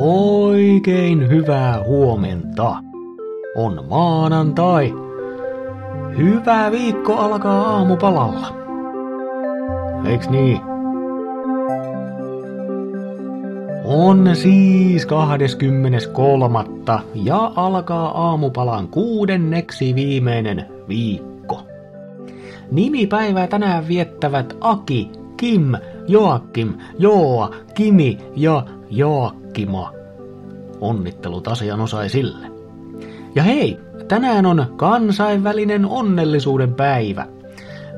Oikein hyvää huomenta. On maanantai. Hyvä viikko alkaa aamupalalla. Eiks niin? On siis 23. ja alkaa aamupalan kuudenneksi viimeinen viikko. Nimipäivää tänään viettävät Aki, Kim, Joakim, Joa, Kimi ja Joakkima. Onnittelut asianosaisille. Ja hei, tänään on kansainvälinen onnellisuuden päivä.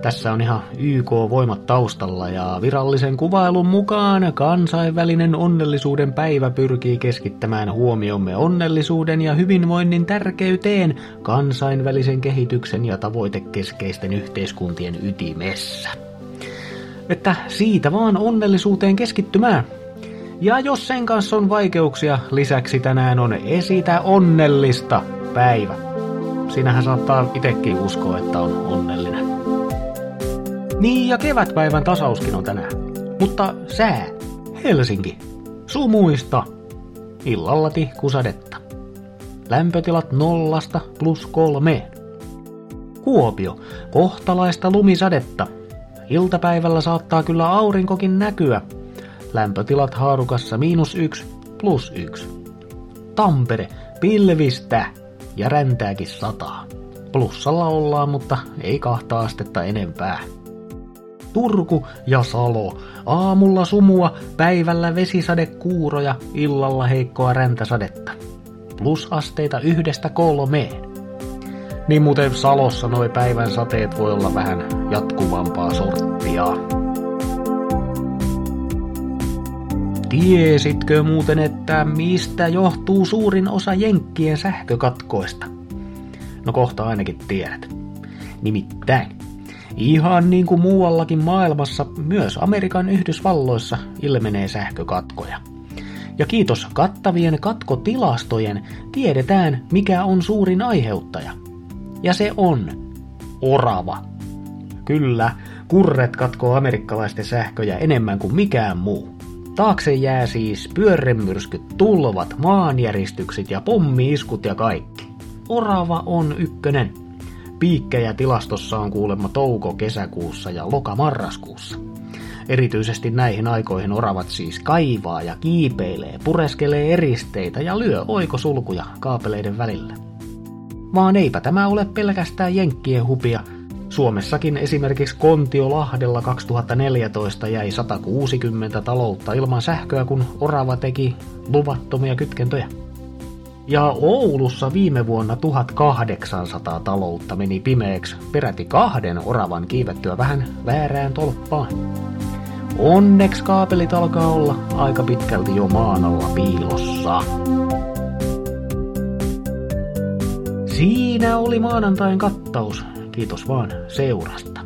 Tässä on ihan YK-voimat taustalla ja virallisen kuvailun mukaan kansainvälinen onnellisuuden päivä pyrkii keskittämään huomiomme onnellisuuden ja hyvinvoinnin tärkeyteen kansainvälisen kehityksen ja tavoitekeskeisten yhteiskuntien ytimessä. Että siitä vaan onnellisuuteen keskittymään. Ja jos sen kanssa on vaikeuksia, lisäksi tänään on Esitä onnellista päivä. Sinähän saattaa itekin uskoa, että on onnellinen. Niin ja kevätpäivän tasauskin on tänään. Mutta sää, Helsinki, sumuista, illalla tihkusadetta. Lämpötilat nollasta plus kolme. Kuopio, kohtalaista lumisadetta. Iltapäivällä saattaa kyllä aurinkokin näkyä, Lämpötilat haarukassa miinus yksi plus yksi. Tampere, pilvistä ja räntääkin sataa. Plussalla ollaan, mutta ei kahta astetta enempää. Turku ja Salo. Aamulla sumua, päivällä vesisadekuuroja, illalla heikkoa räntäsadetta. Plusasteita yhdestä kolmeen. Niin muuten Salossa noi päivän sateet voi olla vähän jatkuvampaa sorttia. Tiesitkö muuten, että mistä johtuu suurin osa jenkkien sähkökatkoista? No kohta ainakin tiedät. Nimittäin, ihan niin kuin muuallakin maailmassa, myös Amerikan Yhdysvalloissa ilmenee sähkökatkoja. Ja kiitos kattavien katkotilastojen tiedetään, mikä on suurin aiheuttaja. Ja se on orava. Kyllä, kurret katkoo amerikkalaisten sähköjä enemmän kuin mikään muu. Taakse jää siis pyörremyrskyt, tulvat, maanjäristykset ja pommiiskut ja kaikki. Orava on ykkönen. Piikkejä tilastossa on kuulemma touko-kesäkuussa ja loka-marraskuussa. Erityisesti näihin aikoihin oravat siis kaivaa ja kiipeilee, pureskelee eristeitä ja lyö oikosulkuja kaapeleiden välillä. Vaan eipä tämä ole pelkästään jenkkien hupia – Suomessakin esimerkiksi Kontiolahdella 2014 jäi 160 taloutta ilman sähköä, kun Orava teki luvattomia kytkentöjä. Ja Oulussa viime vuonna 1800 taloutta meni pimeäksi peräti kahden oravan kiivettyä vähän väärään tolppaan. Onneksi kaapelit alkaa olla aika pitkälti jo maan alla piilossa. Siinä oli maanantain kattaus. Kiitos vaan seurasta.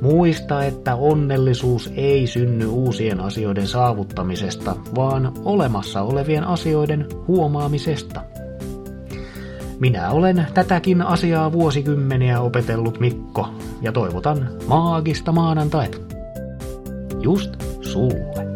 Muista, että onnellisuus ei synny uusien asioiden saavuttamisesta, vaan olemassa olevien asioiden huomaamisesta. Minä olen tätäkin asiaa vuosikymmeniä opetellut Mikko ja toivotan maagista maanantaita. Just sulle.